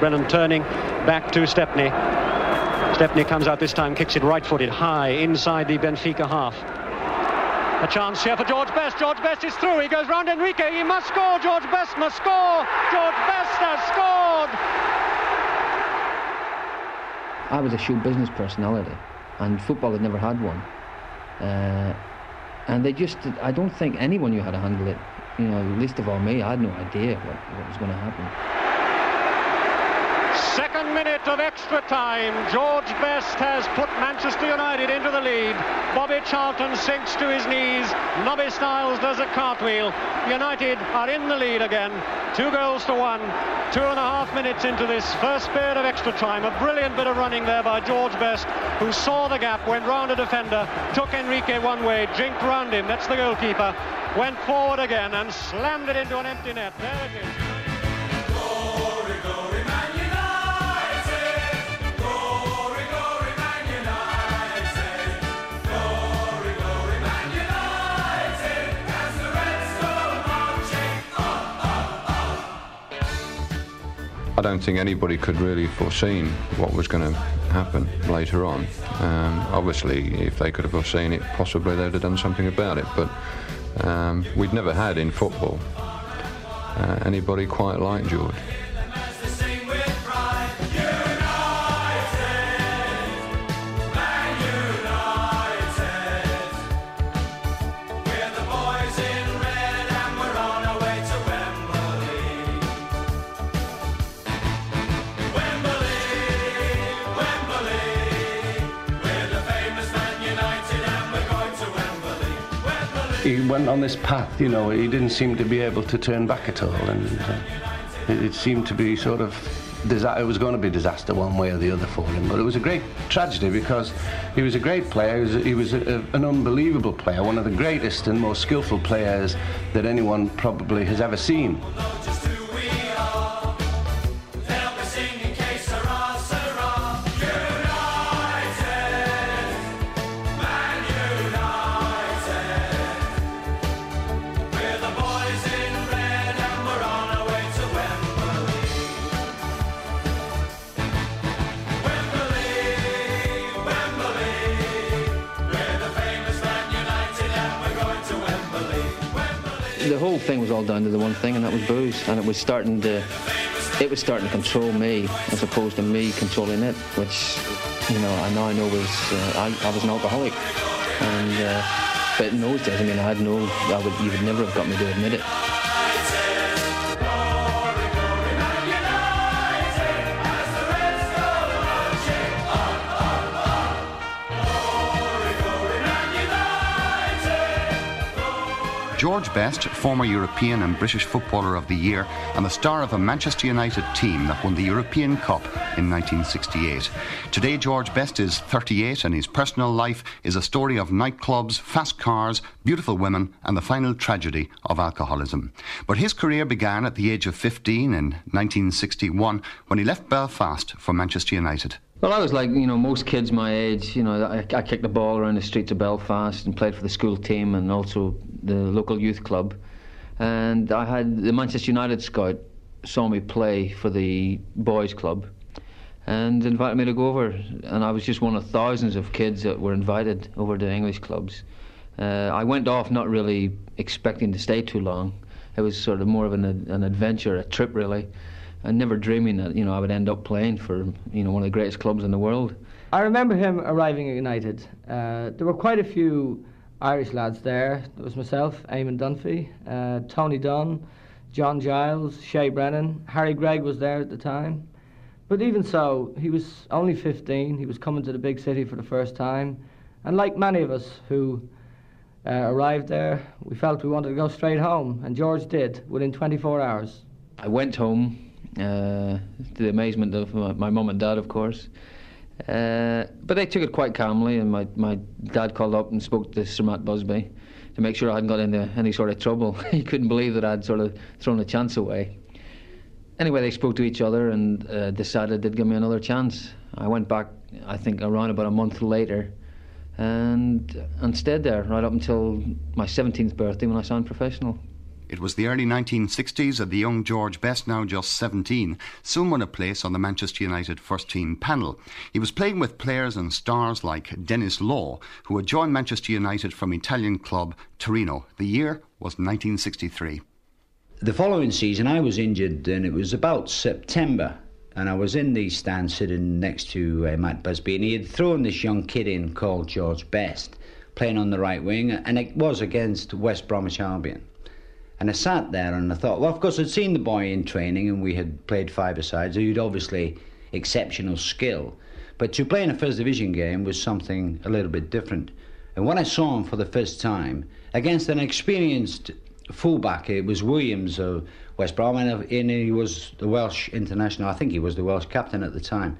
Brennan turning back to Stepney. Stepney comes out this time, kicks it right-footed, high, inside the Benfica half. A chance here for George Best. George Best is through. He goes round Henrique. He must score. George Best must score. George Best has scored. I was a show business personality, and football had never had one. Uh, and they just, I don't think anyone knew how to handle it. You know, least of all me, I had no idea what, what was going to happen. Second minute of extra time. George Best has put Manchester United into the lead. Bobby Charlton sinks to his knees. Nobby Stiles does a cartwheel. United are in the lead again. Two goals to one. Two and a half minutes into this first period of extra time. A brilliant bit of running there by George Best, who saw the gap, went round a defender, took Henrique one way, jinked round him. That's the goalkeeper. Went forward again and slammed it into an empty net. There it is. I don't think anybody could really foreseen what was going to happen later on. Um, obviously, if they could have foreseen it, possibly they'd have done something about it. But um, we'd never had in football uh, anybody quite like George. He went on this path, you know, he didn't seem to be able to turn back at all. And uh, it, it, seemed to be sort of, it was going to be disaster one way or the other for him. But it was a great tragedy because he was a great player, he was, he was a, an unbelievable player, one of the greatest and most skillful players that anyone probably has ever seen. Whole thing was all down to the one thing, and that was booze. And it was starting to, it was starting to control me as opposed to me controlling it, which, you know, I now know was uh, I, I, was an alcoholic. And uh, but in those days, I mean, I had no, I would, you would never have got me to admit it. George Best, former European and British Footballer of the Year, and the star of a Manchester United team that won the European Cup in 1968. Today, George Best is 38, and his personal life is a story of nightclubs, fast cars, beautiful women, and the final tragedy of alcoholism. But his career began at the age of 15 in 1961 when he left Belfast for Manchester United. Well, I was like, you know, most kids my age. You know, I, I, kicked the ball around the streets of Belfast and played for the school team and also the local youth club. And I had the Manchester United scout saw me play for the boys' club and invited me to go over. And I was just one of thousands of kids that were invited over to English clubs. Uh, I went off not really expecting to stay too long. It was sort of more of an, an adventure, a trip, really and never dreaming that you know I would end up playing for you know one of the greatest clubs in the world. I remember him arriving at United. Uh, there were quite a few Irish lads there. There was myself, Eamon Dunphy, uh, Tony Dunne, John Giles, Shay Brennan, Harry Gregg was there at the time. But even so, he was only 15. He was coming to the big city for the first time, and like many of us who uh, arrived there, we felt we wanted to go straight home, and George did within 24 hours. I went home uh, to the amazement of my mum and dad, of course. Uh, but they took it quite calmly, and my, my dad called up and spoke to Sir Matt Busby to make sure I hadn't got into any sort of trouble. he couldn't believe that I'd sort of thrown a chance away. Anyway, they spoke to each other and uh, decided they'd give me another chance. I went back, I think, around about a month later, and and stayed there right up until my 17th birthday when I signed professional. It was the early 1960s and the young George Best, now just 17, soon won a place on the Manchester United first team panel. He was playing with players and stars like Denis Law, who had joined Manchester United from Italian club Torino. The year was 1963. The following season, I was injured, and it was about September. And I was in the stand sitting next to uh, Matt Busby, and he had thrown this young kid in called George Best, playing on the right wing, and it was against West Bromwich Albion. And I sat there and I thought, well, of course, I'd seen the boy in training and we had played five-a-sides, so he'd obviously exceptional skill. But to play in a first division game was something a little bit different. And when I saw him for the first time against an experienced fullback, it was Williams of West Brom, and uh, he was the Welsh international. I think he was the Welsh captain at the time.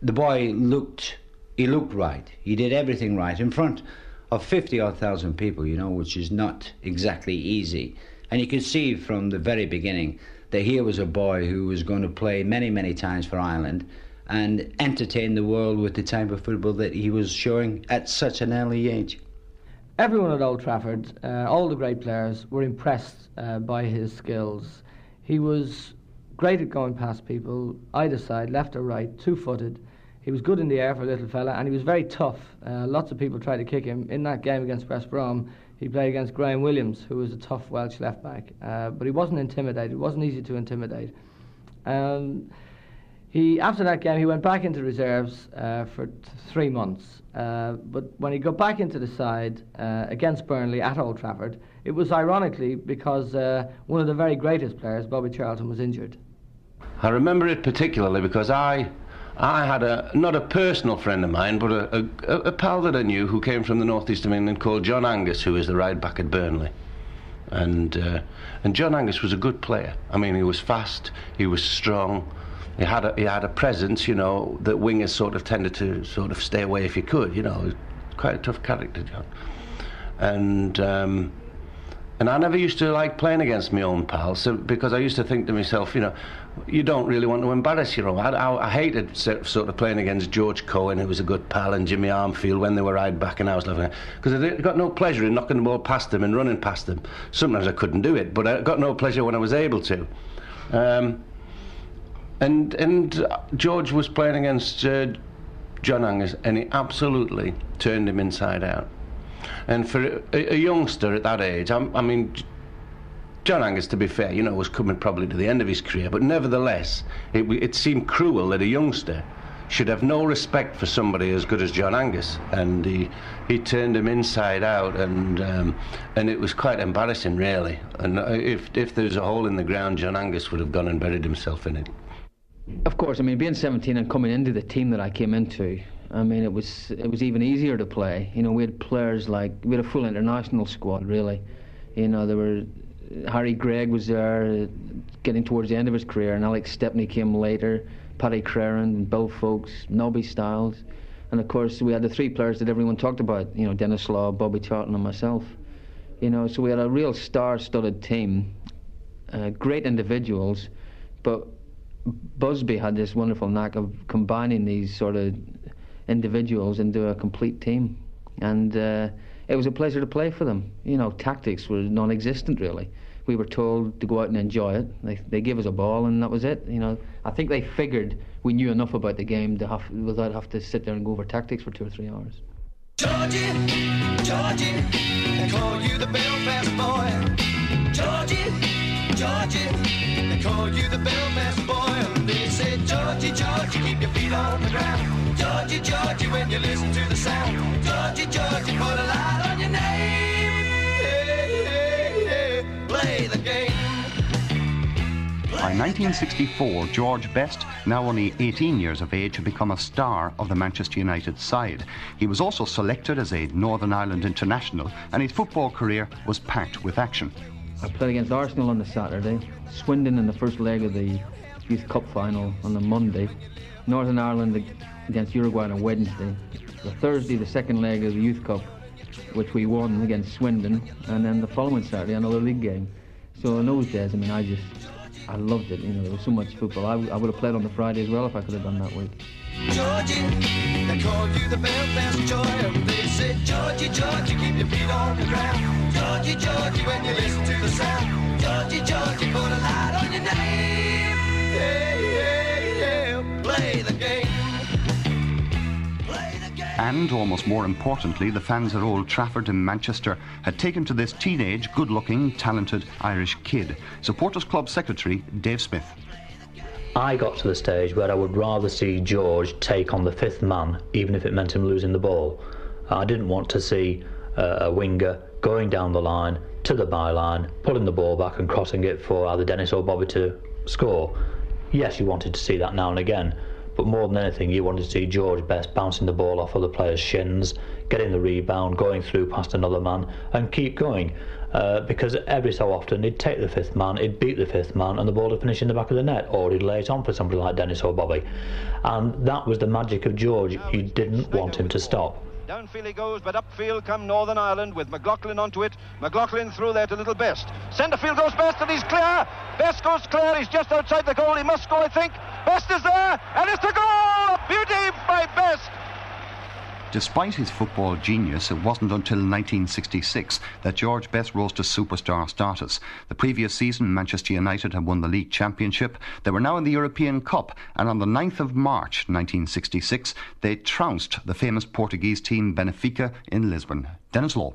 The boy looked, he looked right. He did everything right in front of 50 odd thousand people, you know, which is not exactly easy. And you could see from the very beginning that here was a boy who was going to play many, many times for Ireland and entertain the world with the type of football that he was showing at such an early age. Everyone at Old Trafford, uh, all the great players, were impressed uh, by his skills. He was great at going past people, either side, left or right, two footed. He was good in the air for a little fella, and he was very tough. Uh, lots of people tried to kick him. In that game against West Brom, he played against Graham Williams, who was a tough Welsh left back. Uh, but he wasn't intimidated. It wasn't easy to intimidate. Um, he after that game, he went back into reserves uh, for t- three months. Uh, but when he got back into the side uh, against Burnley at Old Trafford, it was ironically because uh, one of the very greatest players, Bobby Charlton, was injured. I remember it particularly because I I had a not a personal friend of mine, but a, a, a pal that I knew who came from the northeast of England called John Angus, who was the right back at Burnley, and uh, and John Angus was a good player. I mean, he was fast, he was strong, he had a, he had a presence, you know, that wingers sort of tended to sort of stay away if you could, you know, quite a tough character, John, and. Um, and I never used to like playing against my own pals so, because I used to think to myself, you know, you don't really want to embarrass your own. I, I, I hated sort of playing against George Cohen, who was a good pal, and Jimmy Armfield when they were right back, and I was laughing because I got no pleasure in knocking the ball past them and running past them. Sometimes I couldn't do it, but I got no pleasure when I was able to. Um, and and George was playing against uh, John Angus, and he absolutely turned him inside out. And for a, a youngster at that age, I'm, I mean, John Angus, to be fair, you know, was coming probably to the end of his career, but nevertheless, it, it seemed cruel that a youngster should have no respect for somebody as good as John Angus, and he he turned him inside out, and um, and it was quite embarrassing, really. And if if there was a hole in the ground, John Angus would have gone and buried himself in it. Of course, I mean, being 17 and coming into the team that I came into, I mean, it was it was even easier to play. You know, we had players like we had a full international squad, really. You know, there were Harry Gregg was there, getting towards the end of his career, and Alex Stepney came later. Paddy Crerand, Bill Foulkes, Nobby Stiles, and of course we had the three players that everyone talked about. You know, Denis Law, Bobby Charlton, and myself. You know, so we had a real star-studded team, uh, great individuals, but Busby had this wonderful knack of combining these sort of individuals into a complete team, and uh, it was a pleasure to play for them. You know, tactics were non-existent really. We were told to go out and enjoy it. They they gave us a ball and that was it. You know, I think they figured we knew enough about the game to have without have to sit there and go over tactics for two or three hours. Georgie, Georgie, they call you the Belfast boy. Georgie, Georgie, they call you the Belfast boy. They say, Georgie, Georgie, keep your feet on the ground. Georgie, Georgie, when you listen to the sound. Georgie, Georgie, put a light on your name. Hey, hey, hey, play the game. By 1964, George Best, now only 18 years of age, had become a star of the Manchester United side. He was also selected as a Northern Ireland international, and his football career was packed with action. I played against Arsenal on the Saturday, Swindon in the first leg of the Youth Cup final on the Monday, Northern Ireland against Uruguay on a Wednesday. The Thursday, the second leg of the Youth Cup, which we won against Swindon, and then the following Saturday, another league game. So in those days, I mean, I just I loved it. You know, there was so much football. I, I would have played on the Friday as well if I could have done that week. Georgie, they you the Belfast Joy. They said, Georgie, Georgie, keep your feet on the ground. Georgie, Georgie, when you listen to the sound. Georgie, Georgie, put a light on your name. And, almost more importantly, the fans at Old Trafford in Manchester had taken to this teenage, good looking, talented Irish kid. Supporters Club Secretary Dave Smith. I got to the stage where I would rather see George take on the fifth man, even if it meant him losing the ball. I didn't want to see uh, a winger going down the line to the byline, pulling the ball back and crossing it for either Denis or Bobby to score. Yes, you wanted to see that now and again, but more than anything, you wanted to see George Best bouncing the ball off other players' shins, getting the rebound, going through past another man, and keep going. Uh, because every so often he'd take the fifth man, he'd beat the fifth man, and the ball would finish in the back of the net, or he'd lay it on for somebody like Denis or Bobby. And that was the magic of George. You didn't want him to stop. Downfield he goes, but upfield come Northern Ireland with McLaughlin onto it. McLaughlin through there to Little Best. Centrefield goes Best and he's clear. Best goes clear. He's just outside the goal. He must go, I think. Best is there and it's a goal! Despite his football genius, it wasn't until 1966 that George Best rose to superstar status. The previous season, Manchester United had won the league championship. They were now in the European Cup, and on the 9th of March 1966, they trounced the famous Portuguese team Benfica in Lisbon. Denis Law.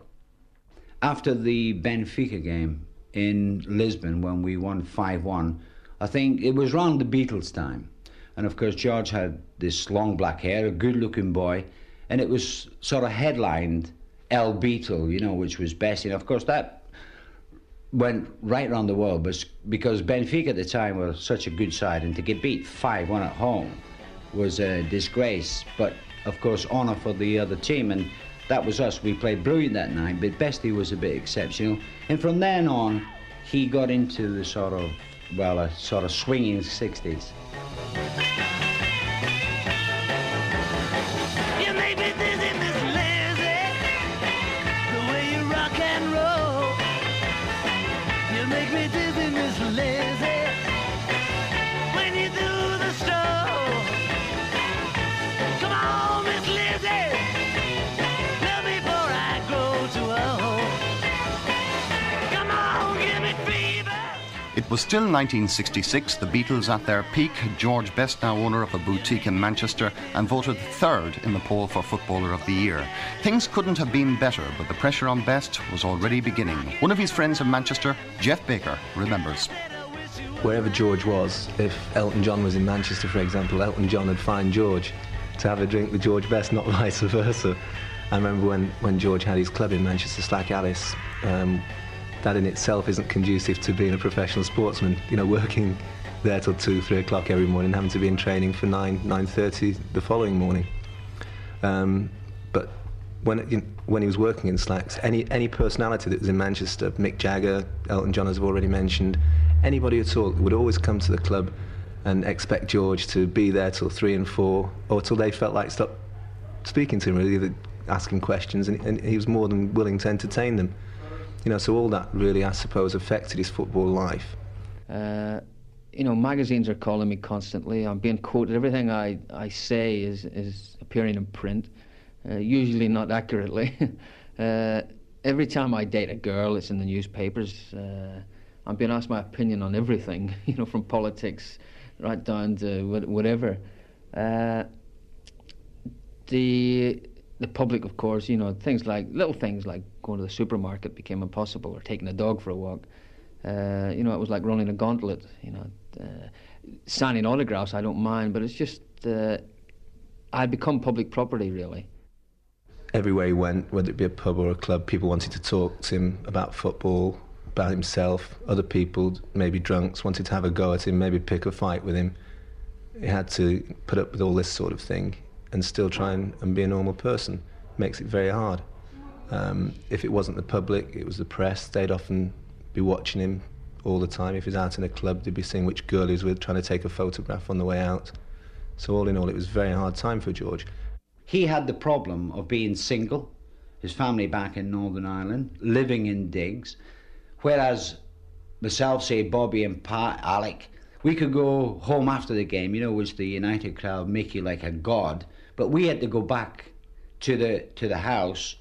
After the Benfica game in Lisbon, when we won 5 1, I think it was around the Beatles time. And of course, George had this long black hair, a good looking boy and it was sort of headlined El Beatle, you know, which was best. And of course, that went right around the world, because Benfica at the time were such a good side, and to get beat 5 1 at home was a disgrace. But of course, honour for the other team, and that was us. We played brilliant that night, but Bestie was a bit exceptional. And from then on, he got into the sort of, well, a sort of swinging 60s. Was still 1966, the Beatles at their peak. George Best, now owner of a boutique in Manchester, and voted third in the poll for Footballer of the Year. Things couldn't have been better, but the pressure on Best was already beginning. One of his friends in Manchester, Jeff Baker, remembers. Wherever George was, if Elton John was in Manchester, for example, Elton John would find George to have a drink with George Best, not vice versa. I remember when, when George had his club in Manchester, Slack Alice. Um, that in itself isn't conducive to being a professional sportsman. You know, working there till two, three o'clock every morning, having to be in training for nine, nine thirty the following morning. Um, but when you know, when he was working in Slacks, any any personality that was in Manchester, Mick Jagger, Elton John, as I've already mentioned, anybody at all would always come to the club and expect George to be there till three and four, or till they felt like stop speaking to him, really, asking questions, and, and he was more than willing to entertain them. You know, so all that really, I suppose, affected his football life. Uh, you know, magazines are calling me constantly. I'm being quoted. Everything I, I say is, is appearing in print, uh, usually not accurately. uh, every time I date a girl, it's in the newspapers. Uh, I'm being asked my opinion on everything, you know, from politics right down to whatever. Uh, the the public, of course, you know, things like little things like going to the supermarket became impossible, or taking a dog for a walk. Uh, you know, it was like running a gauntlet. You know, uh, signing autographs, I don't mind, but it's just uh, I'd become public property, really. Everywhere he went, whether it be a pub or a club, people wanted to talk to him about football, about himself. Other people, maybe drunks, wanted to have a go at him, maybe pick a fight with him. He had to put up with all this sort of thing and still try and, and be a normal person. Makes it very hard. Um, if it wasn't the public, it was the press. They'd often be watching him all the time. If he's out in a club, they'd be seeing which girl he was with, trying to take a photograph on the way out. So all in all, it was a very hard time for George. He had the problem of being single, his family back in Northern Ireland, living in digs, whereas myself, say Bobby and Pat, Alec, we could go home after the game. You know, was the United crowd make you like a god, but we had to go back to the to the house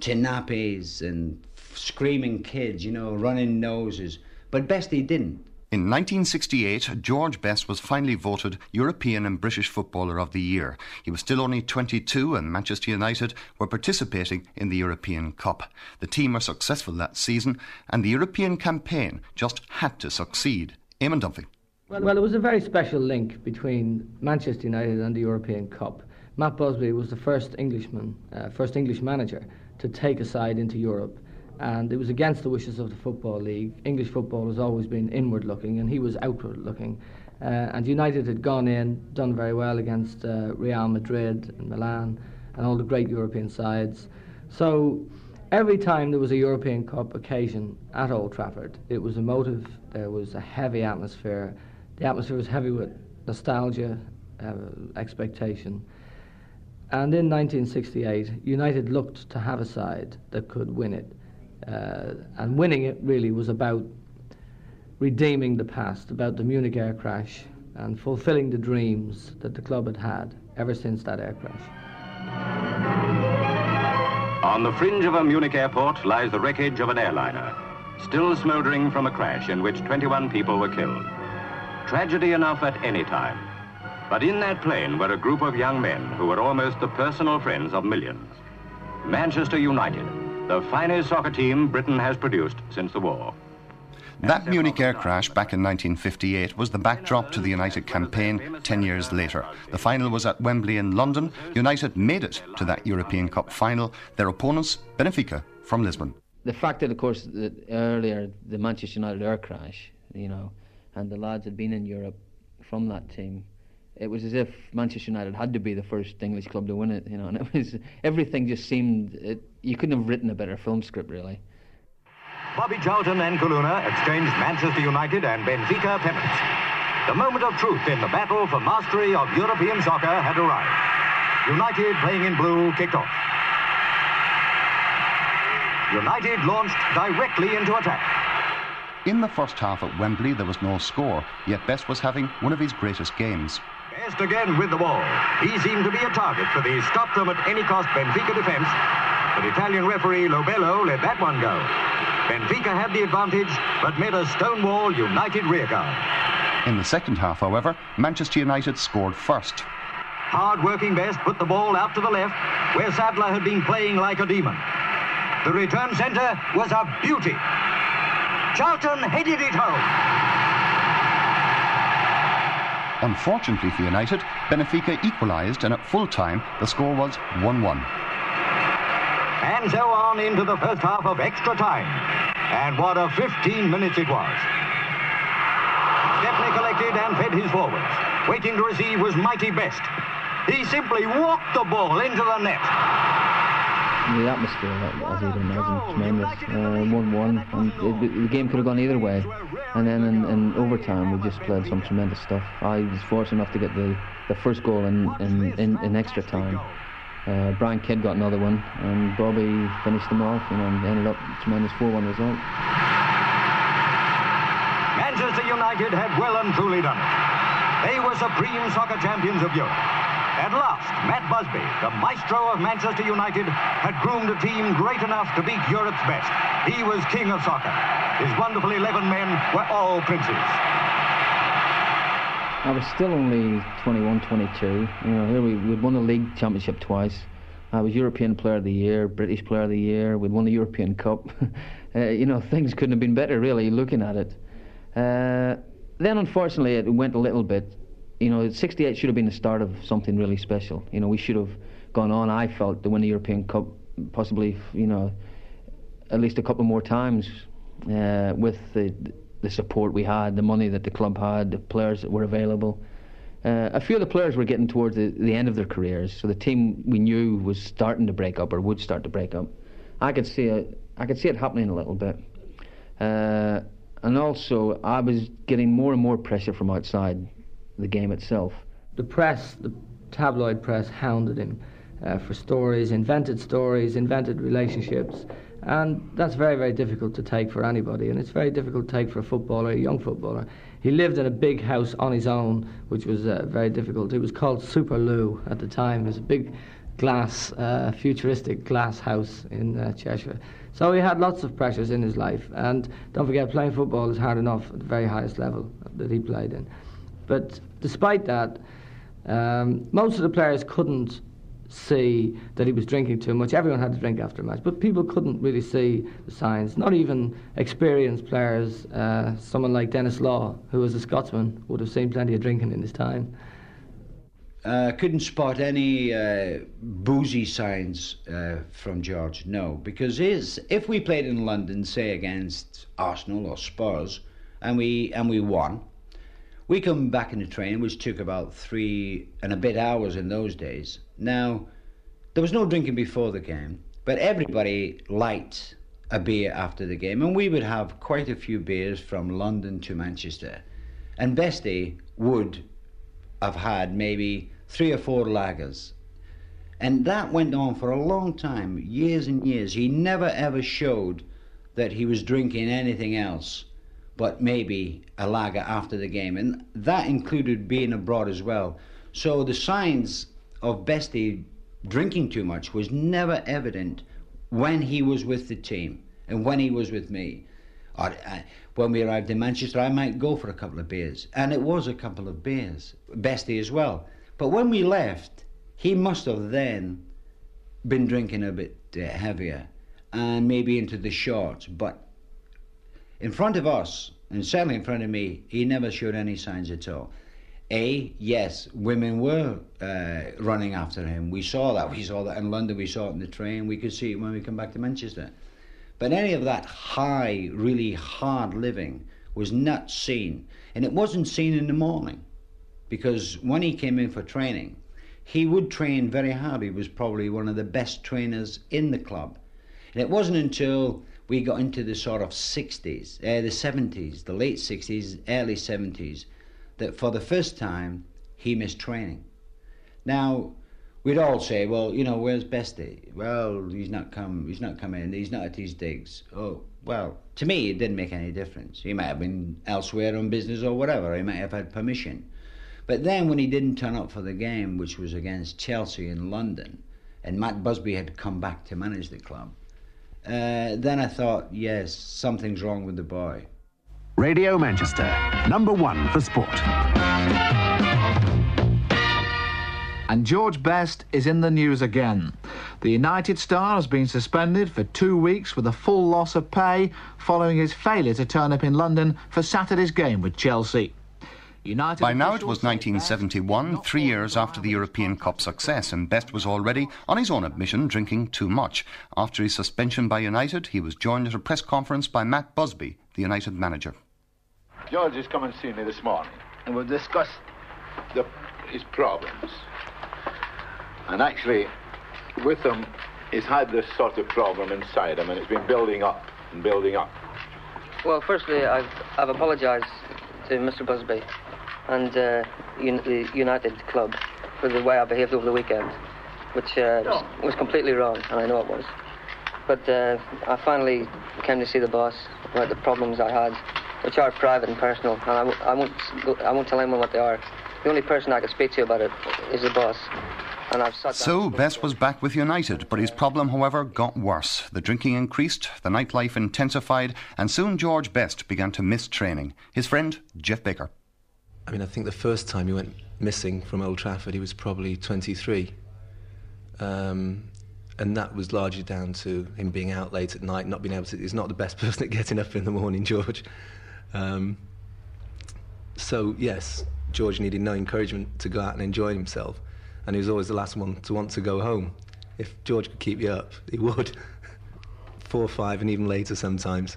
to nappies and screaming kids, you know, running noses. But best he didn't. In 1968, George Best was finally voted European and British Footballer of the Year. He was still only 22 and Manchester United were participating in the European Cup. The team were successful that season and the European campaign just had to succeed. Eamon Dunphy. Well, well, it was a very special link between Manchester United and the European Cup. Matt Busby was the first Englishman, uh, first English manager to take a side into Europe and it was against the wishes of the Football League. English football has always been inward looking, and he was outward looking. Uh, and United had gone in, done very well against uh, Real Madrid and Milan and all the great European sides. So every time there was a European Cup occasion at Old Trafford, it was emotive, there was a heavy atmosphere. The atmosphere was heavy with nostalgia, uh, expectation. And in 1968, United looked to have a side that could win it. Uh, and winning it really was about redeeming the past, about the Munich air crash, and fulfilling the dreams that the club had had ever since that air crash. On the fringe of a Munich airport lies the wreckage of an airliner, still smouldering from a crash in which 21 people were killed. Tragedy enough at any time. But in that plane were a group of young men who were almost the personal friends of millions. Manchester United, the finest soccer team Britain has produced since the war. That Munich air crash back in 1958 was the backdrop to the United campaign 10 years later. The final was at Wembley in London. United made it to that European Cup final. Their opponents, Benfica from Lisbon. The fact that, of course, that earlier the Manchester United air crash, you know, and the lads had been in Europe from that team, it was as if Manchester United had to be the first English club to win it, you know, and it was everything just seemed it, you couldn't have written a better film script, really. Bobby Charlton and Coluna exchanged Manchester United and Benfica pennants. The moment of truth in the battle for mastery of European soccer had arrived. United, playing in blue, kicked off. United launched directly into attack. In the first half at Wembley, there was no score, yet Best was having one of his greatest games. Best again with the ball. He seemed to be a target for the stop them at any cost Benfica defence but Italian referee Lo Bello let that one go. Benfica had the advantage, but made a stonewall United rearguard. In the second half, however, Manchester United scored first. Hard-working Best put the ball out to the left, where Sadler had been playing like a demon. The return centre was a beauty. Charlton headed it home. Unfortunately for United, Benfica equalised and at full time the score was 1-1. And so on into the first half of extra time. And what a 15 minutes it was. Stepney collected and fed his forwards. Waiting to receive was Mighty Best. He simply walked the ball into the net. The atmosphere, as you can imagine, tremendous. Uh, 1-1, and it, the game could have gone either way. And then in, in, overtime, we just played some tremendous stuff. I was fortunate enough to get the, the first goal in, in, in, in extra time. Uh, Brian Kidd got another one, and Bobby finished them off, you know, and ended up tremendous 4-1 result. Manchester United had well and truly done it. They were supreme soccer champions of Europe. At last, Matt Busby, the maestro of Manchester United, had groomed a team great enough to beat Europe's best. He was king of soccer. His wonderful 11 men were all princes. I was still only 21, 22. You know, here we, we'd won the league championship twice. I was European Player of the Year, British Player of the Year. We'd won the European Cup. uh, you know, things couldn't have been better, really, looking at it. Uh, then, unfortunately, it went a little bit. You know, 68 should have been the start of something really special. You know, we should have gone on, I felt, to win the European Cup, possibly, you know, at least a couple more times uh, with the the support we had, the money that the club had, the players that were available. Uh, a few of the players were getting towards the, the, end of their careers, so the team we knew was starting to break up or would start to break up. I could see it. I could see it happening a little bit, uh, and also I was getting more and more pressure from outside the game itself. The press, the tabloid press, hounded him uh, for stories, invented stories, invented relationships, And that's very, very difficult to take for anybody, and it's very difficult to take for a footballer, a young footballer. He lived in a big house on his own, which was uh, very difficult. It was called Super Lou at the time. It was a big glass, uh, futuristic glass house in uh, Cheshire. So he had lots of pressures in his life. And don't forget, playing football is hard enough at the very highest level that he played in. But despite that, um, most of the players couldn't see that he was drinking too much. Everyone had to drink after a match, but people couldn't really see the signs. Not even experienced players, uh, someone like Denis Law, who was a Scotsman, would have seen plenty of drinking in his time. Uh, couldn't spot any uh, boozy signs uh, from George, no, because his, if we played in London, say against Arsenal or Spurs, and we and we won, we come back in the train, which took about three and a bit hours in those days. Now, there was no drinking before the game, but everybody liked a beer after the game, and we would have quite a few beers from London to Manchester. And Bestie would have had maybe three or four lagers. And that went on for a long time, years and years. He never ever showed that he was drinking anything else but maybe a lager after the game. And that included being abroad as well. So the signs of Bestie drinking too much was never evident when he was with the team and when he was with me. Or, when we arrived in Manchester, I might go for a couple of beers. And it was a couple of beers, Bestie as well. But when we left, he must have then been drinking a bit uh, heavier and maybe into the shorts. But in front of us, and certainly in front of me, he never showed any signs at all. A, yes, women were uh, running after him. We saw that. We saw that in London. We saw it in the train. We could see it when we come back to Manchester. But any of that high, really hard living was not seen. And it wasn't seen in the morning. Because when he came in for training, he would train very hard. He was probably one of the best trainers in the club. And it wasn't until we got into the sort of 60s, uh, the 70s, the late 60s, early 70s, that for the first time he missed training. Now, we'd all say, well, you know, where's Bestie? Well, he's not come, he's not come in, he's not at his digs. Oh, well, to me, it didn't make any difference. He might have been elsewhere on business or whatever, he might have had permission. But then when he didn't turn up for the game, which was against Chelsea in London, and Matt Busby had come back to manage the club, uh, then I thought, yes, something's wrong with the boy. Radio Manchester, number one for sport. And George Best is in the news again. The United star has been suspended for two weeks with a full loss of pay following his failure to turn up in London for Saturday's game with Chelsea. United By now it was 1971, three years after the European Cup success, and Best was already, on his own admission, drinking too much. After his suspension by United, he was joined at a press conference by Matt Busby, the United manager. George has come and seen me this morning, and we've discussed the, his problems. And actually, with him, he's had this sort of problem inside him, and it's been building up and building up. Well, firstly, I've, I've apologised to Mr. Busby and uh, the United club for the way I behaved over the weekend, which uh, was, was, completely wrong, and I know it was. But uh, I finally came to see the boss about the problems I had, which are private and personal, and I w- I won't go, I won't tell anyone what they are. The only person I can speak to about it is the boss. And I've sat so, Best was back with United, but his problem, however, got worse. The drinking increased, the nightlife intensified, and soon George Best began to miss training. His friend, Jeff Baker. I mean, I think the first time he went missing from Old Trafford, he was probably 23. Um, and that was largely down to him being out late at night, not being able to. He's not the best person at getting up in the morning, George. Um, so, yes, George needed no encouragement to go out and enjoy himself. And he was always the last one to want to go home. If George could keep you up, he would. Four, five, and even later sometimes.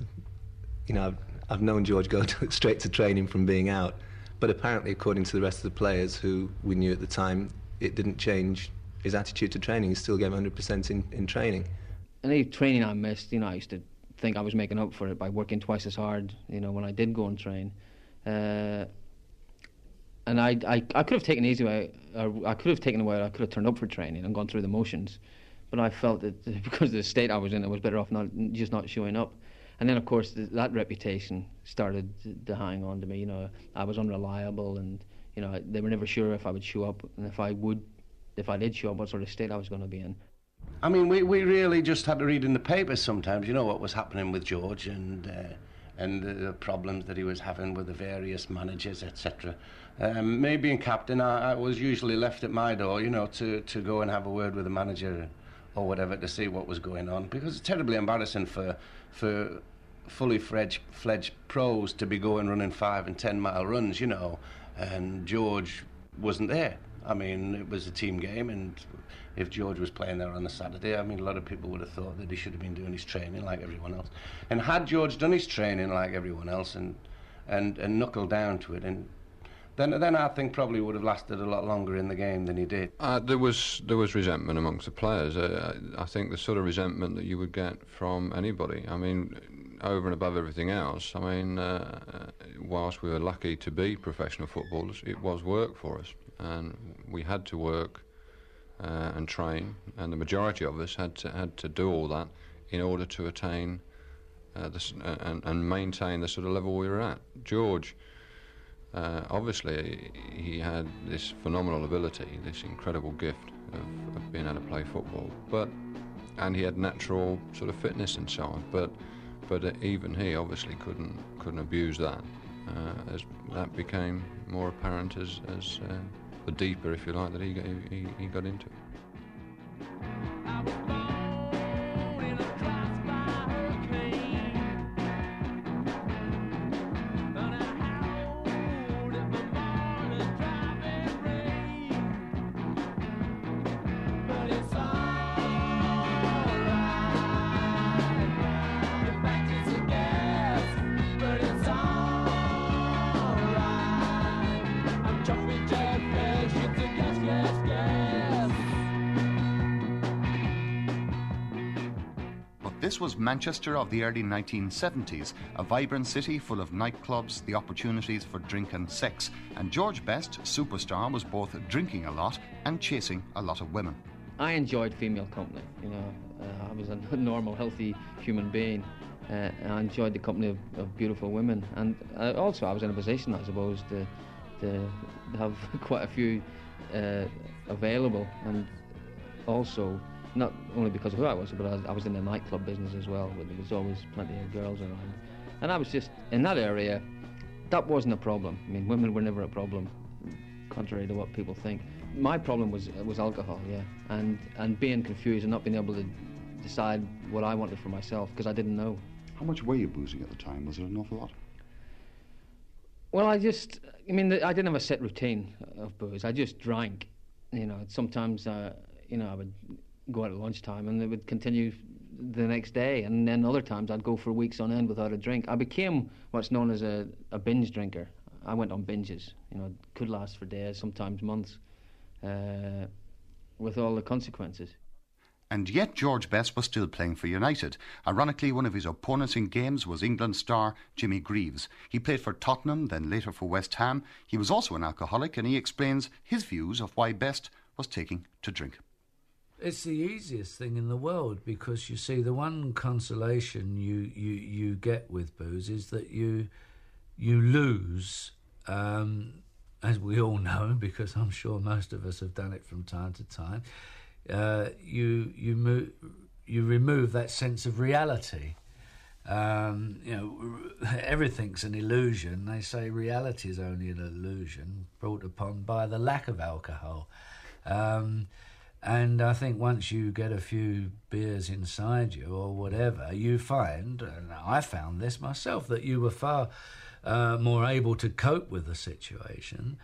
You know, I've, I've known George go to, straight to training from being out but apparently, according to the rest of the players who we knew at the time, it didn't change his attitude to training. He still gave 100% in, in training. Any training I missed, you know, I used to think I was making up for it by working twice as hard, you know, when I did go and train. Uh, and I, I, I could have taken easy way, I could have taken away, I could have turned up for training and gone through the motions. but I felt that because of the state I was in, I was better off not just not showing up. And then, of course, th- that reputation started to, hang on to me. You know, I was unreliable, and you know, they were never sure if I would show up, and if I would, if I did show up, what sort of state I was going to be in. I mean, we, we really just had to read in the papers sometimes, you know, what was happening with George and uh, and the problems that he was having with the various managers, etc. Um, me being captain, I, I, was usually left at my door, you know, to, to go and have a word with the manager or whatever to see what was going on because it's terribly embarrassing for for fully fledged, fledged pros to be going running five and ten mile runs, you know, and George wasn't there. I mean, it was a team game, and if George was playing there on a Saturday, I mean, a lot of people would have thought that he should have been doing his training like everyone else. And had George done his training like everyone else and and, and knuckled down to it, and then then I think probably would have lasted a lot longer in the game than he did. Uh, there was there was resentment amongst the players. Uh, I think the sort of resentment that you would get from anybody. I mean, over and above everything else. I mean, uh, whilst we were lucky to be professional footballers, it was work for us and we had to work uh, and train, and the majority of us had to had to do all that in order to attain uh, this, uh, and, and, maintain the sort of level we were at. George, uh, obviously, he had this phenomenal ability, this incredible gift of, of, being able to play football, but and he had natural sort of fitness on, but but even he obviously couldn't couldn't abuse that. Uh, as that became more apparent as as uh, the deeper, if you like, that he, he, he got into. This Manchester of the early 1970s, a vibrant city full of nightclubs, the opportunities for drink and sex. And George Best, superstar, was both drinking a lot and chasing a lot of women. I enjoyed female company. You know, uh, I was a normal, healthy human being. Uh, I enjoyed the company of, of beautiful women, and uh, also I was in a position, I suppose, to to have quite a few uh, available, and also not only because of who I was, but I was, I was in the nightclub business as well. Where there was always plenty of girls around, and I was just in that area. That wasn't a problem. I mean, women were never a problem, contrary to what people think. My problem was was alcohol, yeah, and and being confused and not being able to decide what I wanted for myself because I didn't know. How much were you boozing at the time? Was it an awful lot? Well, I just, I mean, I didn't have a set routine of booze. I just drank. You know, sometimes, uh, you know, I would go out at lunchtime and it would continue the next day. And then other times I'd go for weeks on end without a drink. I became what's known as a, a binge drinker. I went on binges, you know, could last for days, sometimes months, uh, with all the consequences. And yet George Best was still playing for United. Ironically, one of his opponents in games was England star Jimmy Greaves. He played for Tottenham, then later for West Ham. He was also an alcoholic, and he explains his views of why Best was taking to drink. It's the easiest thing in the world because you see the one consolation you, you, you get with booze is that you you lose, um, as we all know, because I'm sure most of us have done it from time to time. Uh, you you move, you remove that sense of reality. Um, you know, everything's an illusion. They say reality is only an illusion brought upon by the lack of alcohol. Um, and I think once you get a few beers inside you or whatever, you find, and I found this myself, that you were far uh, more able to cope with the situation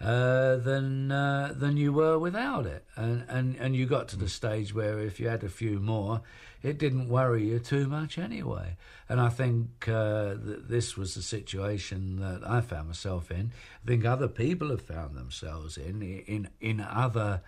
uh, than uh, than you were without it. And, and and you got to the stage where if you had a few more, it didn't worry you too much anyway. And I think uh, that this was the situation that I found myself in. I think other people have found themselves in in in other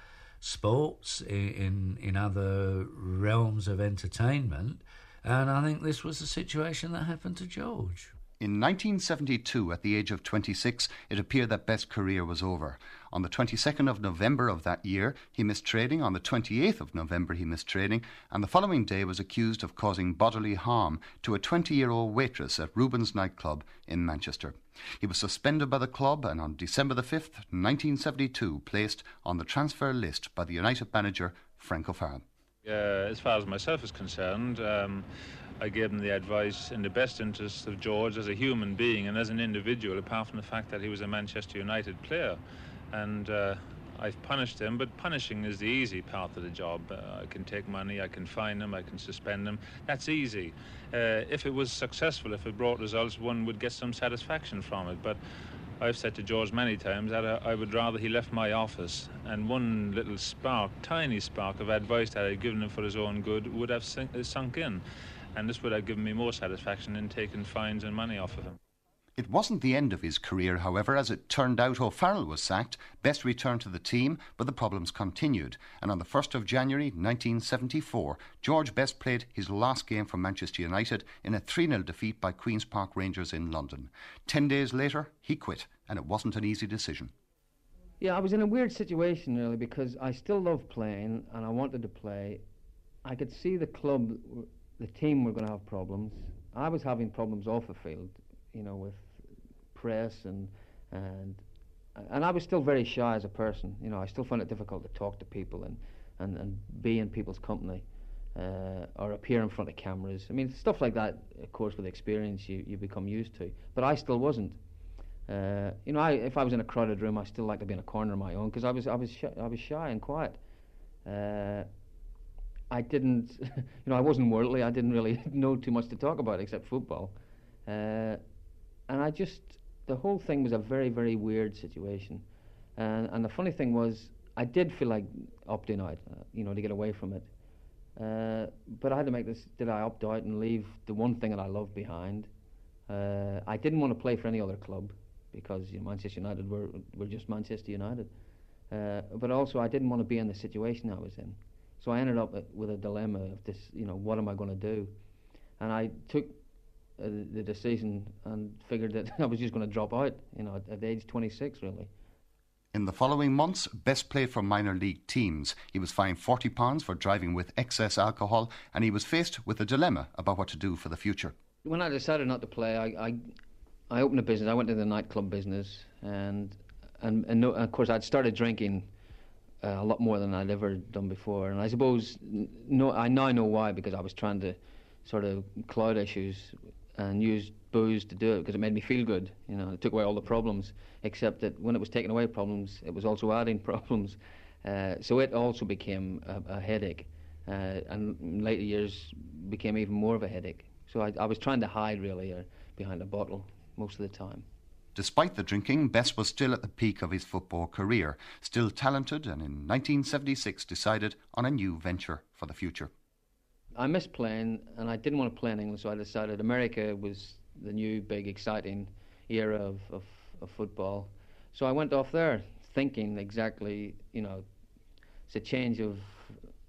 sports, in in other realms of entertainment, and I think this was the situation that happened to George. In 1972, at the age of 26, it appeared that Best's career was over. On the 22nd of November of that year, he missed training. On the 28th of November, he missed training. And the following day was accused of causing bodily harm to a 20 year old waitress at Rubens nightclub in Manchester. He was suspended by the club and on December the 5th, 1972, placed on the transfer list by the United manager Frank O'Farrell. Uh, as far as myself is concerned, um, I gave him the advice in the best interests of George as a human being and as an individual, apart from the fact that he was a Manchester United player. And uh, I've punished him, but punishing is the easy part of the job. Uh, I can take money, I can fine him, I can suspend him. That's easy. Uh, if it was successful, if it brought results, one would get some satisfaction from it. But I've said to George many times that I would rather he left my office and one little spark, tiny spark of advice that I'd given him for his own good would have sunk in and this would have given me more satisfaction in taking fines and money off of him. It wasn't the end of his career, however. As it turned out, O'Farrell was sacked, Best returned to the team, but the problems continued. And on the 1st of January 1974, George Best played his last game for Manchester United in a 3 0 defeat by Queen's Park Rangers in London. Ten days later, he quit, and it wasn't an easy decision. Yeah, I was in a weird situation, really, because I still loved playing and I wanted to play. I could see the club the team were going to have problems. I was having problems off the field, you know, with press and and and I was still very shy as a person. You know, I still found it difficult to talk to people and and, and be in people's company uh, or appear in front of cameras. I mean, stuff like that. Of course, with experience, you you become used to. But I still wasn't. Uh, you know, I, if I was in a crowded room, I still like to be in a corner of my own because I was I was shy, I was shy and quiet. Uh, I didn't, you know, I wasn't worldly. I didn't really know too much to talk about except football, uh, and I just the whole thing was a very very weird situation, and and the funny thing was I did feel like opting out, uh, you know, to get away from it, uh, but I had to make this. Did I opt out and leave the one thing that I loved behind? Uh, I didn't want to play for any other club because you know, Manchester United were were just Manchester United, uh, but also I didn't want to be in the situation I was in. So I ended up with a dilemma of this, you know, what am I going to do? And I took uh, the decision and figured that I was just going to drop out, you know, at, at age 26, really. In the following months, Best played for minor league teams. He was fined £40 for driving with excess alcohol, and he was faced with a dilemma about what to do for the future. When I decided not to play, I, I, I opened a business. I went into the nightclub business, and, and, and, no, and of course, I'd started drinking uh, a lot more than I'd ever done before. And I suppose no, I now know why because I was trying to sort of cloud issues and use booze to do it because it made me feel good. You know, it took away all the problems. Except that when it was taking away problems, it was also adding problems. Uh, so it also became a, a headache, uh, and later years became even more of a headache. So I, I was trying to hide really uh, behind a bottle most of the time. Despite the drinking, Best was still at the peak of his football career, still talented, and in 1976 decided on a new venture for the future. I missed playing, and I didn't want to play in England, so I decided America was the new, big, exciting era of, of, of football. So I went off there, thinking exactly, you know, it's a change of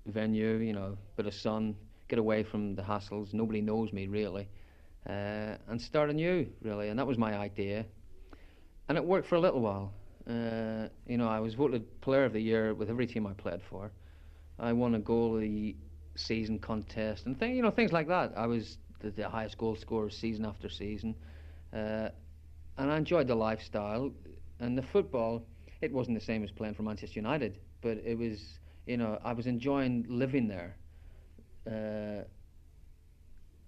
venue, you know, bit of sun, get away from the hassles. Nobody knows me really, uh, and start anew really. And that was my idea and it worked for a little while. Uh, you know, I was voted Player of the Year with every team I played for. I won a goal the season contest and thing, you know, things like that. I was the, the highest goal scorer season after season, uh, and I enjoyed the lifestyle and the football. It wasn't the same as playing for Manchester United, but it was, you know, I was enjoying living there. Uh,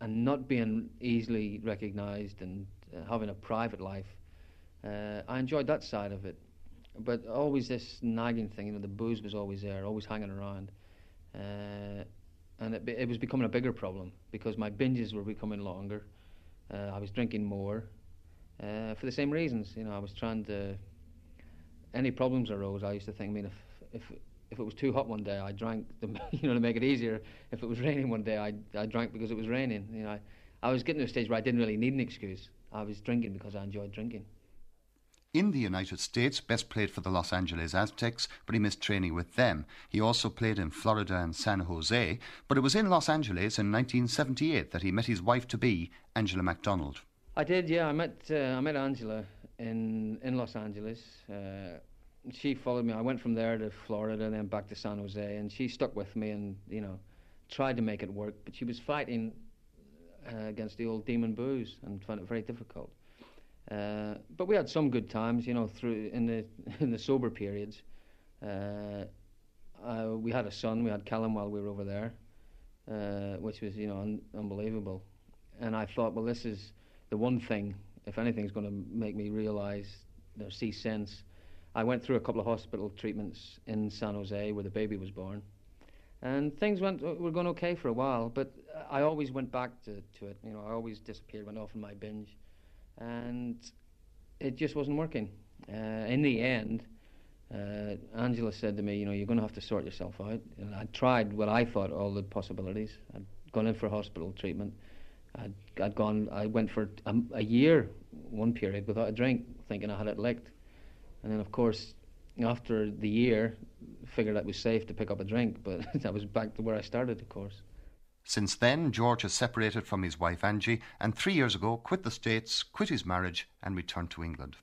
and not being easily recognised and uh, having a private life uh, I enjoyed that side of it, but always this nagging thing. You know, the booze was always there, always hanging around, uh, and it, it, was becoming a bigger problem because my binges were becoming longer. Uh, I was drinking more uh, for the same reasons. You know, I was trying to. Any problems arose, I used to think. I mean, if if if it was too hot one day, I drank, you know, to make it easier. If it was raining one day, I I drank because it was raining. You know, I, I was getting to a stage where I didn't really need an excuse. I was drinking because I enjoyed drinking. In the United States, Best played for the Los Angeles Aztecs, but he missed training with them. He also played in Florida and San Jose, but it was in Los Angeles in 1978 that he met his wife to be, Angela MacDonald. I did, yeah. I met uh, I met Angela in in Los Angeles. Uh, she followed me. I went from there to Florida and then back to San Jose, and she stuck with me and you know tried to make it work. But she was fighting uh, against the old demon booze and found it very difficult. Uh, but we had some good times, you know, through in the in the sober periods. Uh, we had a son. We had Callum while we were over there, uh, which was you know un- unbelievable. And I thought, well, this is the one thing, if anything, is going to make me realise or see sense. I went through a couple of hospital treatments in San Jose where the baby was born, and things went were going okay for a while. But I always went back to, to it. You know, I always disappeared, went off in my binge, and it just wasn't working. Uh, in the end, uh, Angela said to me, "You know, you're going to have to sort yourself out." And I tried what I thought all the possibilities. I'd gone in for hospital treatment. I'd, I'd gone. I went for a, a year, one period without a drink, thinking I had it licked. And then, of course, after the year, figured it was safe to pick up a drink, but I was back to where I started, of course. Since then, George has separated from his wife Angie and three years ago quit the States, quit his marriage, and returned to England.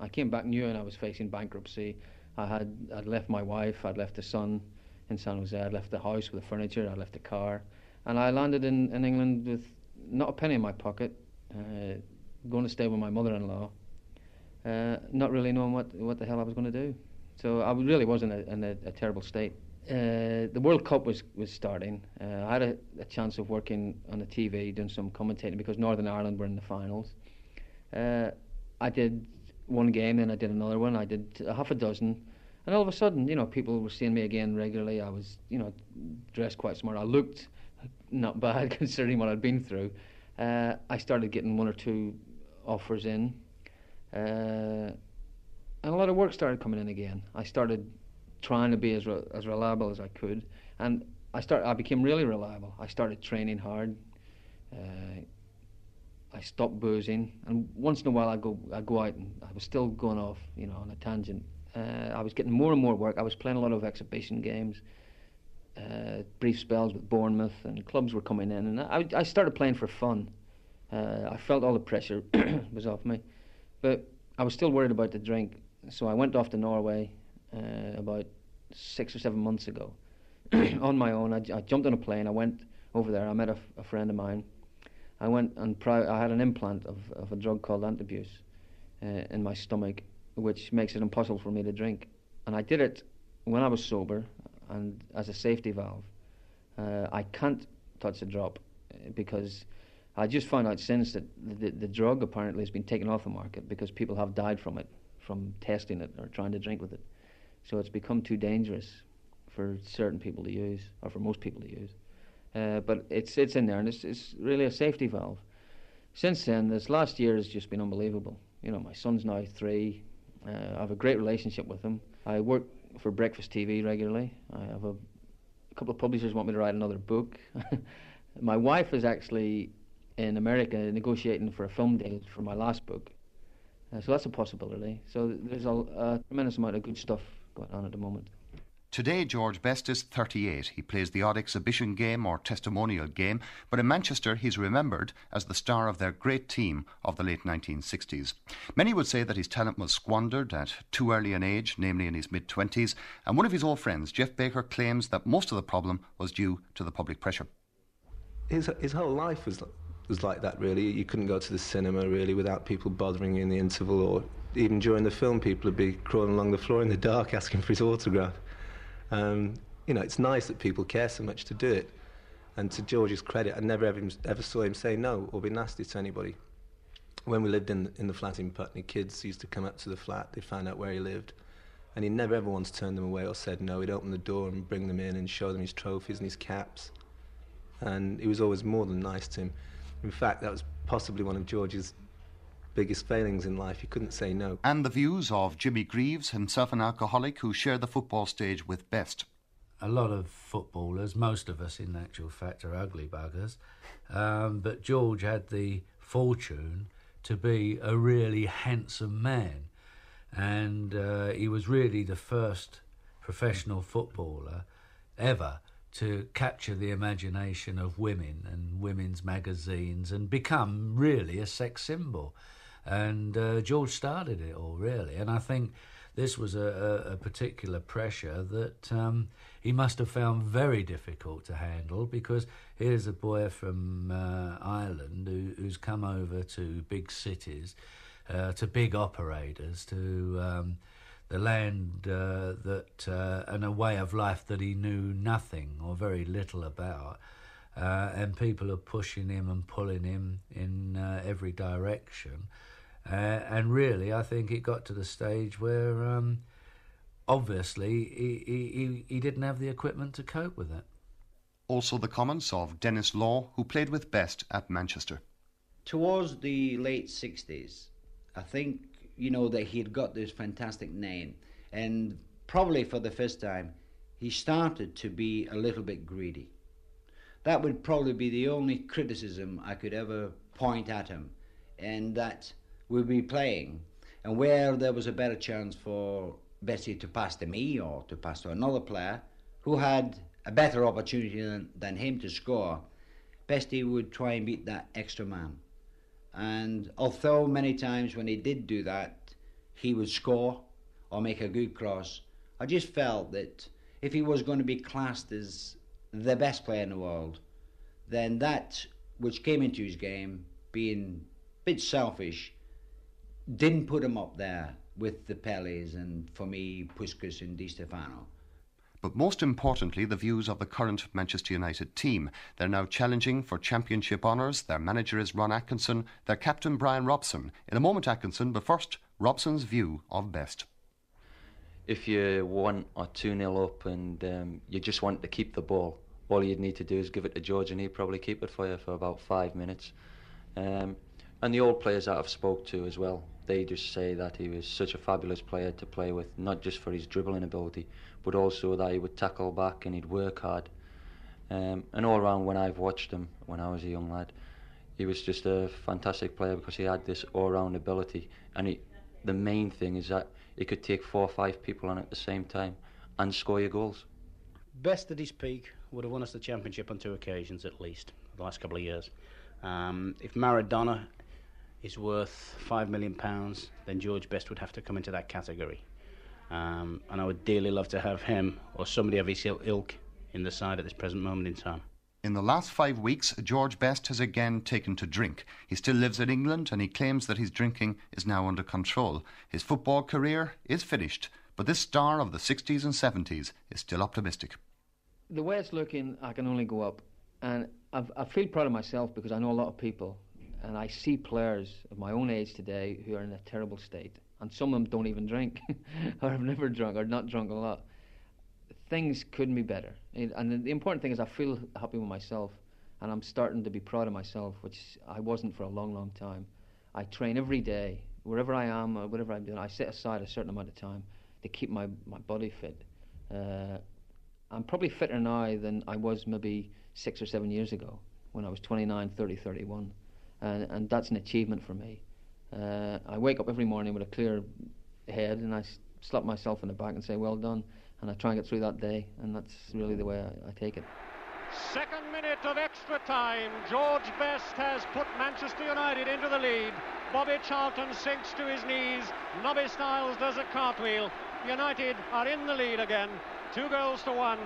I came back new and I was facing bankruptcy. I had I'd left my wife, I'd left a son in San Jose, I'd left the house with the furniture, I'd left the car, and I landed in, in England with not a penny in my pocket, uh, going to stay with my mother-in-law, uh, not really knowing what what the hell I was going to do. So I really was in a, in a, a terrible state. Uh, the World Cup was was starting. Uh, I had a, a, chance of working on the TV, doing some commentating because Northern Ireland were in the finals. Uh, I did one game, then I did another one. I did a half a dozen, and all of a sudden, you know, people were seeing me again regularly. I was, you know, dressed quite smart. I looked not bad considering what I'd been through. Uh, I started getting one or two offers in, uh, and a lot of work started coming in again. I started trying to be as re- as reliable as I could, and I start I became really reliable. I started training hard. Uh, I stopped boozing, and once in a while I go I go out and I was still going off, you know, on a tangent. Uh, I was getting more and more work. I was playing a lot of exhibition games, uh, brief spells with Bournemouth, and clubs were coming in, and I, I started playing for fun. Uh, I felt all the pressure was off me, but I was still worried about the drink. So I went off to Norway uh, about six or seven months ago on my own. I, I, jumped on a plane. I went over there. I met a, friend of mine. I went and pri- I had an implant of, of a drug called antabuse uh, in my stomach, which makes it impossible for me to drink. And I did it when I was sober and as a safety valve. Uh, I can't touch a drop uh, because I just found out since that the, the drug apparently has been taken off the market because people have died from it, from testing it or trying to drink with it. So it's become too dangerous for certain people to use, or for most people to use. Uh, but it's it's in there, and it's, it's really a safety valve. Since then, this last year has just been unbelievable. You know, my son's now three. Uh, I have a great relationship with him. I work for Breakfast TV regularly. I have a, a couple of publishers want me to write another book. my wife is actually in America negotiating for a film deal for my last book. Uh, so that's a possibility. So there's a, a tremendous amount of good stuff going on at the moment. Today, George Best is 38. He plays the odd exhibition game or testimonial game, but in Manchester he's remembered as the star of their great team of the late 1960s. Many would say that his talent was squandered at too early an age, namely in his mid 20s, and one of his old friends, Jeff Baker, claims that most of the problem was due to the public pressure. His, his whole life was was like that really. You couldn't go to the cinema really without people bothering you in the interval, or even during the film, people would be crawling along the floor in the dark asking for his autograph. Um, you know, it's nice that people care so much to do it. And to George's credit, I never ever, ever saw him say no or be nasty to anybody. When we lived in, in the flat in Putney, kids used to come up to the flat, they found out where he lived, and he never ever once turned them away or said no. He'd open the door and bring them in and show them his trophies and his caps. And he was always more than nice to him. In fact, that was possibly one of George's biggest failings in life. He couldn't say no. And the views of Jimmy Greaves, himself an alcoholic who shared the football stage with Best. A lot of footballers, most of us in actual fact, are ugly buggers. Um, but George had the fortune to be a really handsome man. And uh, he was really the first professional footballer ever to capture the imagination of women and women's magazines and become really a sex symbol. And uh, George started it all, really. And I think this was a, a, particular pressure that um, he must have found very difficult to handle because here's a boy from uh, Ireland who, who's come over to big cities, uh, to big operators, to um, the land uh, that uh, and a way of life that he knew nothing or very little about. Uh, and people are pushing him and pulling him in uh, every direction. Uh, and really, I think it got to the stage where um, obviously he, he, he didn't have the equipment to cope with it. Also, the comments of Denis Law, who played with Best at Manchester. Towards the late 60s, I think, you know, that he had got this fantastic name. And probably for the first time, he started to be a little bit greedy. That would probably be the only criticism I could ever point at him. And that we'd be playing, and where there was a better chance for Bestie to pass to me or to pass to another player who had a better opportunity than, than him to score, Bestie would try and beat that extra man. And although many times when he did do that, he would score or make a good cross, I just felt that if he was going to be classed as the best player in the world, then that which came into his game, being a bit selfish, didn't put him up there with the Pelés and, for me, Puskas and Di Stefano. But most importantly, the views of the current Manchester United team. They're now challenging for championship honours. Their manager is Ron Atkinson, their captain Brian Robson. In a moment, Atkinson, but first, Robson's view of Best. If you one or two nil up and um, you just want to keep the ball, all you'd need to do is give it to George and he'd probably keep it for you for about five minutes. Um, and the old players that I've spoke to as well, they just say that he was such a fabulous player to play with, not just for his dribbling ability, but also that he would tackle back and he'd work hard. Um, and all around, when I've watched him when I was a young lad, he was just a fantastic player because he had this all-round ability. And he, the main thing is that he could take four or five people on at the same time and score your goals. Best at his peak would have won us the championship on two occasions at least, the last couple of years. Um, if Maradona is worth five million pounds, then George Best would have to come into that category. Um, and I would dearly love to have him or somebody of his ilk in the side at this present moment in time. In the last five weeks, George Best has again taken to drink. He still lives in England and he claims that his drinking is now under control. His football career is finished, but this star of the 60s and 70s is still optimistic. The way it's looking, I can only go up. And I've, I feel proud of myself because I know a lot of people and I see players of my own age today who are in a terrible state, and some of them don't even drink, or have never drunk, or not drunk a lot. Things couldn't be better, and the important thing is I feel happy with myself, and I'm starting to be proud of myself, which I wasn't for a long, long time. I train every day, wherever I am or whatever I'm doing. I set aside a certain amount of time to keep my my body fit. Uh, I'm probably fitter now than I was maybe six or seven years ago when I was 29, 30, 31 and, and that's an achievement for me. Uh, I wake up every morning with a clear head, and I slap myself in the back and say, "Well done," and I try and get through that day, and that's really the way I, I take it. Second minute of extra time. George Best has put Manchester United into the lead. Bobby Charlton sinks to his knees. Nobby Stiles does a cartwheel. United are in the lead again. Two goals to one.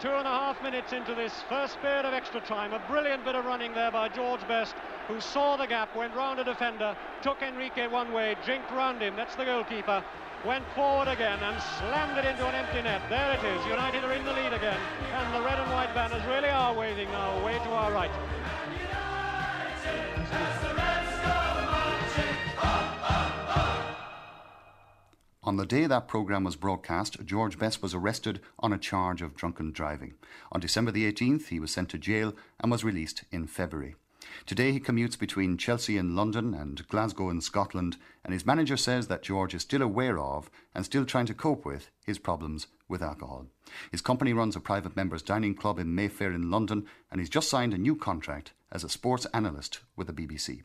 Two and a half minutes into this first period of extra time. A brilliant bit of running there by George Best who saw the gap, went round a defender, took Henrique one way, jinked round him, that's the goalkeeper, went forward again and slammed it into an empty net. There it is, United are in the lead again, and the red and white banners really are waving now, way to our right. On the day that programme was broadcast, George Best was arrested on a charge of drunken driving. On December the 18th, he was sent to jail and was released in February. Today he commutes between Chelsea in London and Glasgow in Scotland, and his manager says that George is still aware of and still trying to cope with his problems with alcohol. His company runs a private members dining club in Mayfair in London, and he's just signed a new contract as a sports analyst with the BBC.